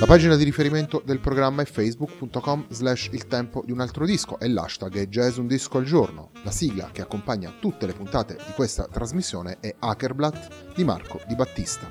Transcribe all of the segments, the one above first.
La pagina di riferimento del programma è facebook.com slash il tempo di un altro disco e l'hashtag è jazz un disco al giorno. La sigla che accompagna tutte le puntate di questa trasmissione è Hackerblatt di Marco Di Battista.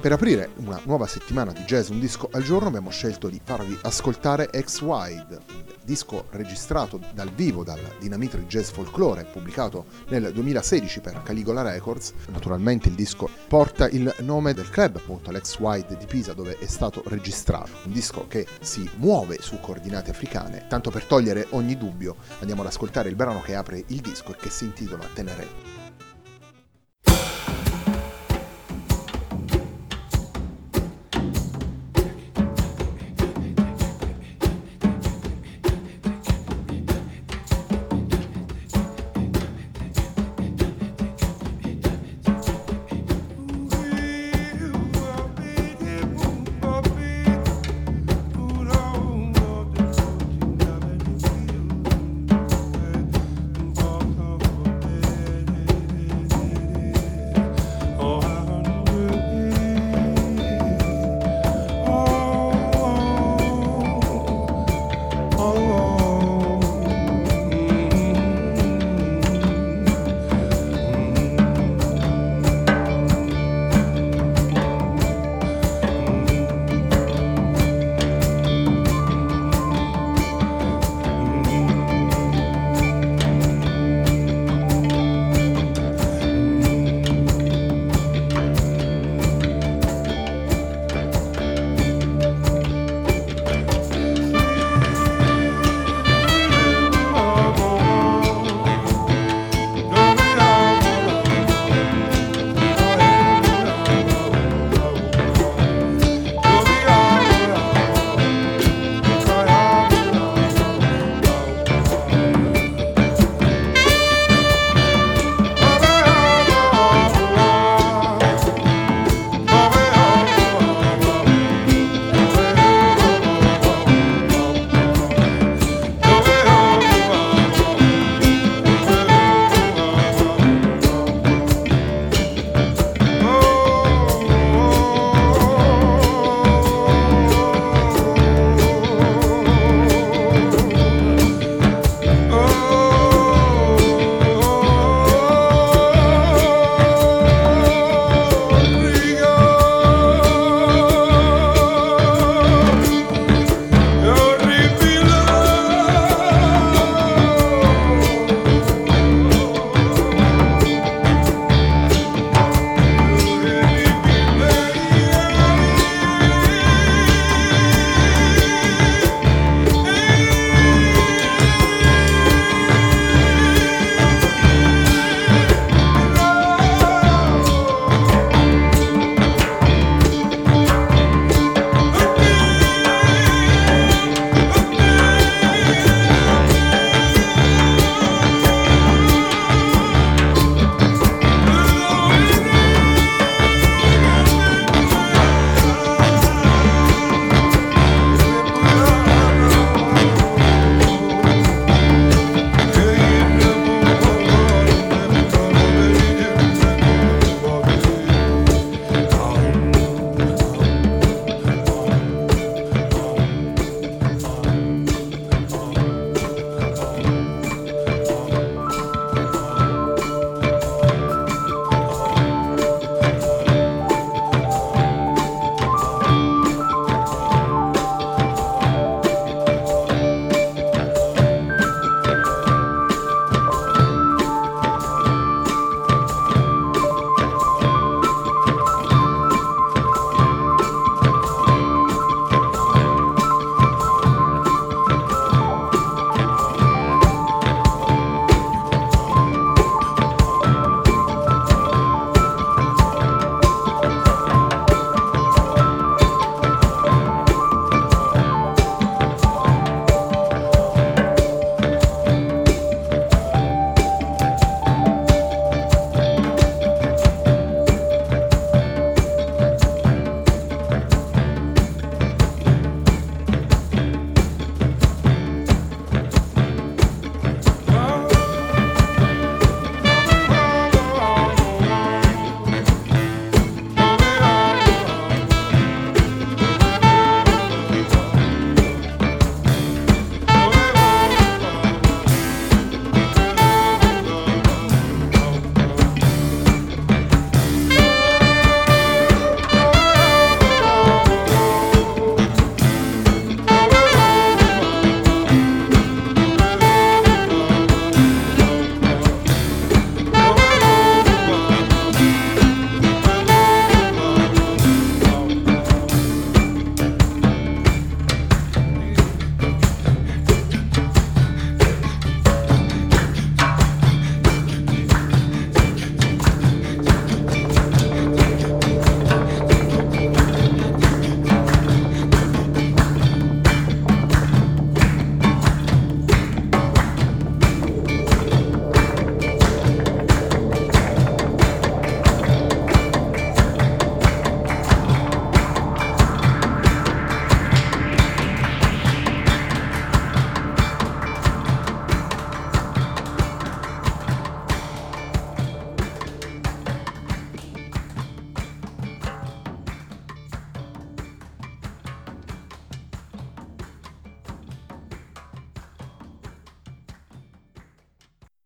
Per aprire una nuova settimana di jazz un disco al giorno abbiamo scelto di farvi ascoltare X-Wide, disco registrato dal vivo dal Dinamitri Jazz Folklore, pubblicato nel 2016 per Caligola Records. Naturalmente il disco porta il nome del club, appunto l'ex Wide di Pisa, dove è stato registrato. Un disco che si muove su coordinate africane. Tanto per togliere ogni dubbio, andiamo ad ascoltare il brano che apre il disco e che si intitola Tenere.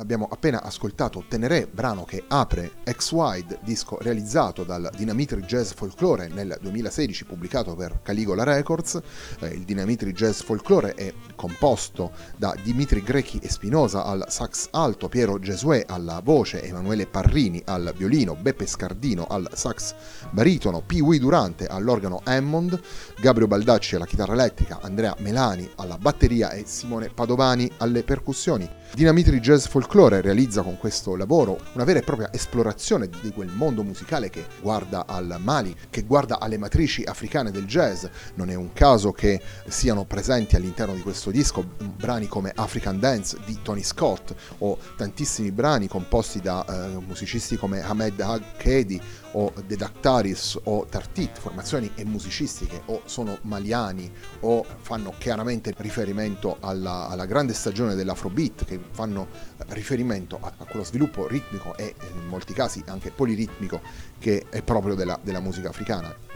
Abbiamo appena ascoltato Teneré, brano che apre X-Wide, disco realizzato dal Dinamitri Jazz Folklore nel 2016, pubblicato per Caligola Records. Eh, il Dinamitri Jazz Folklore è composto da Dimitri Grechi e Spinosa al sax alto, Piero Gesuè alla voce, Emanuele Parrini al violino, Beppe Scardino al sax baritono, Pee Durante all'organo Hammond, Gabriel Baldacci alla chitarra elettrica, Andrea Melani alla batteria e Simone Padovani alle percussioni. Dinamitri Jazz Folklore realizza con questo lavoro una vera e propria esplorazione di quel mondo musicale che guarda al Mali, che guarda alle matrici africane del jazz. Non è un caso che siano presenti all'interno di questo disco brani come African Dance di Tony Scott o tantissimi brani composti da eh, musicisti come Ahmed Hag-Kedi o The Dactaris o Tartit, formazioni e musicistiche o sono maliani o fanno chiaramente riferimento alla, alla grande stagione dell'Afrobeat che fanno riferimento a, a, quello sviluppo ritmico e in molti casi anche poliritmico che è proprio della, della musica africana.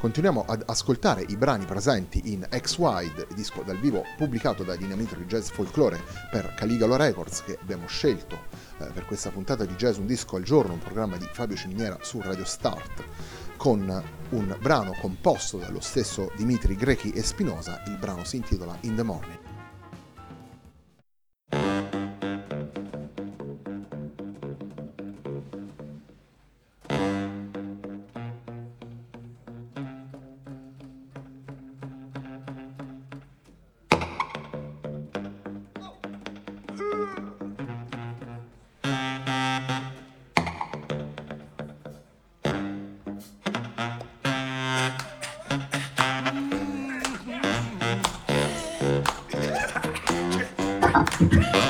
Continuiamo ad ascoltare i brani presenti in X-Wide, disco dal vivo pubblicato da Dynamite Jazz Folklore per Caligalo Records che abbiamo scelto eh, per questa puntata di Jazz Un Disco al Giorno, un programma di Fabio Ciminiera su Radio Start, con un brano composto dallo stesso Dimitri Grechi e Spinosa, il brano si intitola In the Morning. Yeah.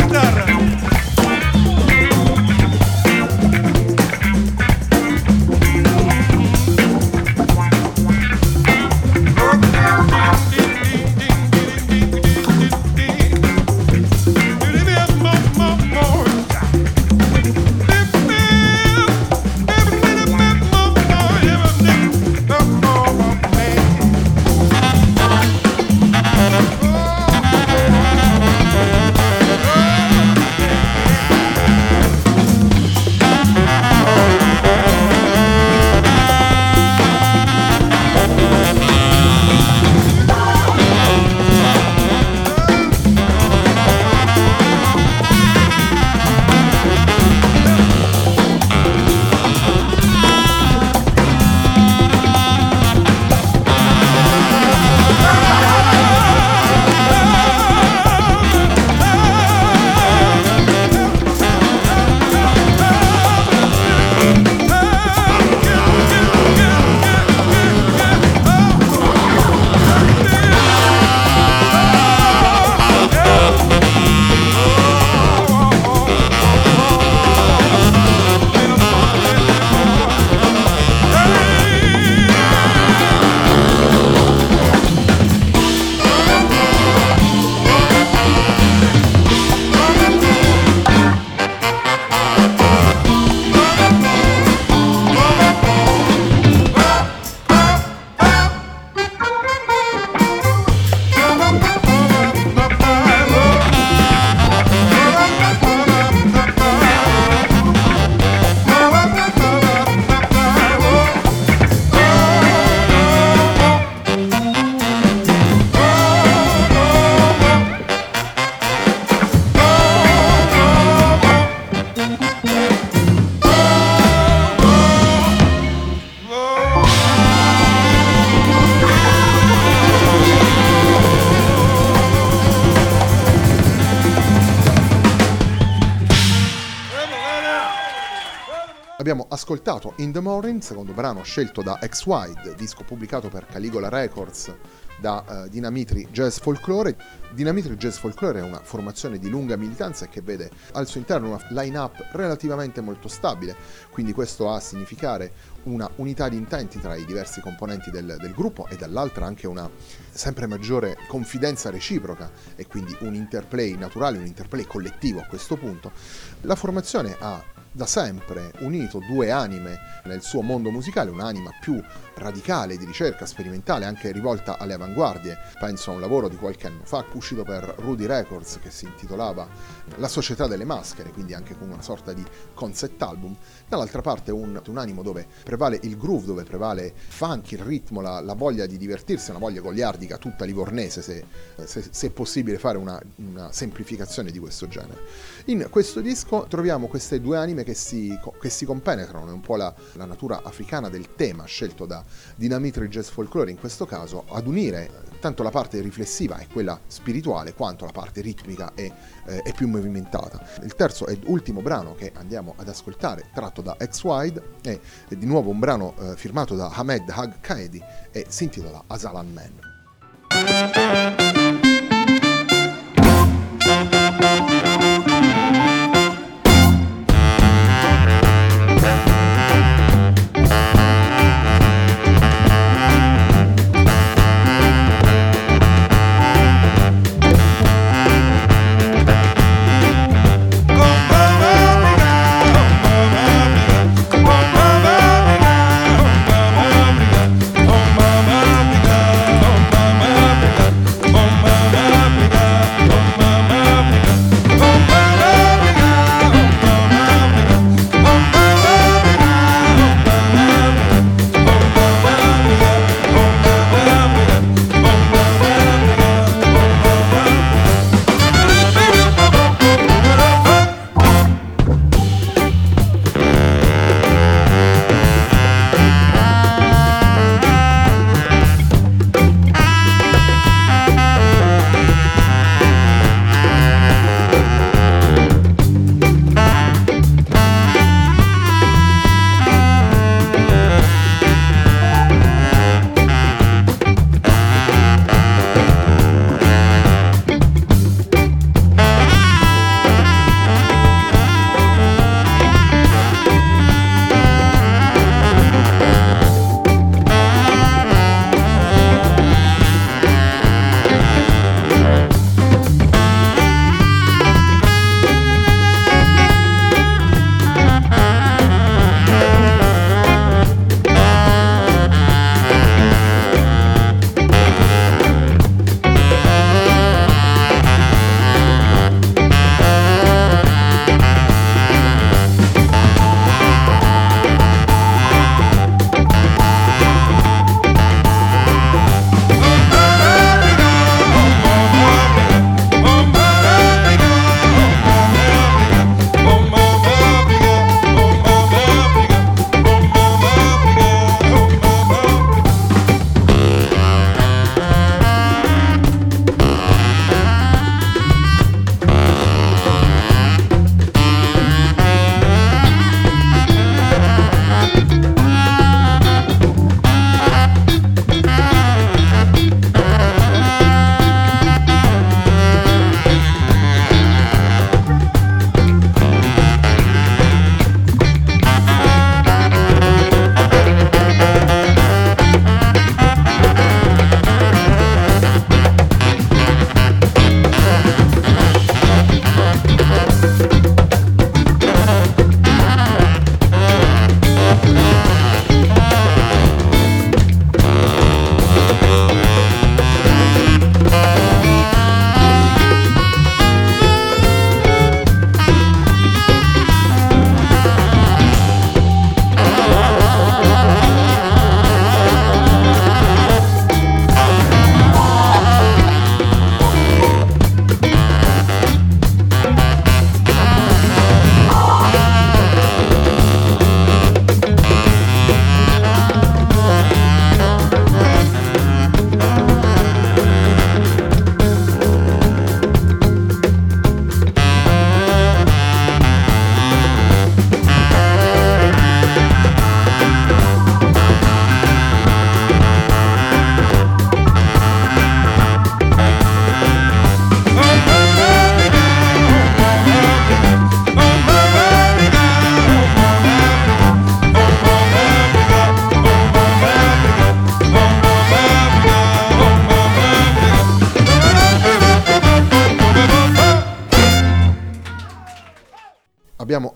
rock ascoltato In the Morning, secondo brano scelto da X-Wide, disco pubblicato per Caligola Records da uh, Dinamitri Jazz Folklore. Dinamitri Jazz Folklore è una formazione di lunga militanza che vede al suo interno una line-up relativamente molto stabile, quindi questo ha a significare una unità di intenti tra i diversi componenti del, del gruppo e dall'altra anche una sempre maggiore confidenza reciproca e quindi un interplay naturale, un interplay collettivo a questo punto. La formazione ha da sempre unito due anime nel suo mondo musicale, un'anima più radicale di ricerca sperimentale, anche rivolta alle avanguardie. Penso a un lavoro di qualche anno fa uscito per Rudy Records che si intitolava La società delle maschere, quindi anche con una sorta di concept album. Dall'altra parte un, un animo dove prevale il groove, dove prevale il funk, il ritmo, la, la, voglia di divertirsi, una voglia goliardica tutta livornese, se, se, se è possibile fare una, una semplificazione di questo genere. In questo disco troviamo queste due anime che si, che si compenetrano, è un po' la, la, natura africana del tema scelto da Dinamitri Jazz Folklore in questo caso, ad unire tanto la parte riflessiva e quella spirituale quanto la parte ritmica e, eh, più movimentata. Il terzo e ultimo brano che andiamo ad ascoltare, tratto da X-Wide, è, è di nuovo un brano eh, firmato da Hamed Hag Kaedi e si intitola Asalan Man.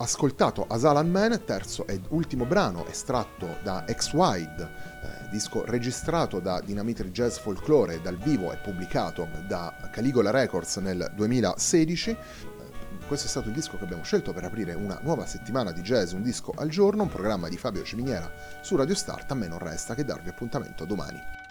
Ascoltato Asalan Man, terzo ed ultimo brano estratto da X-Wide, eh, disco registrato da Dynamite Jazz Folklore dal vivo e pubblicato da Caligola Records nel 2016 questo è stato il disco che abbiamo scelto per aprire una nuova settimana di jazz, un disco al giorno, un programma di Fabio Ciminiera su Radio Start. A me non resta che darvi appuntamento domani.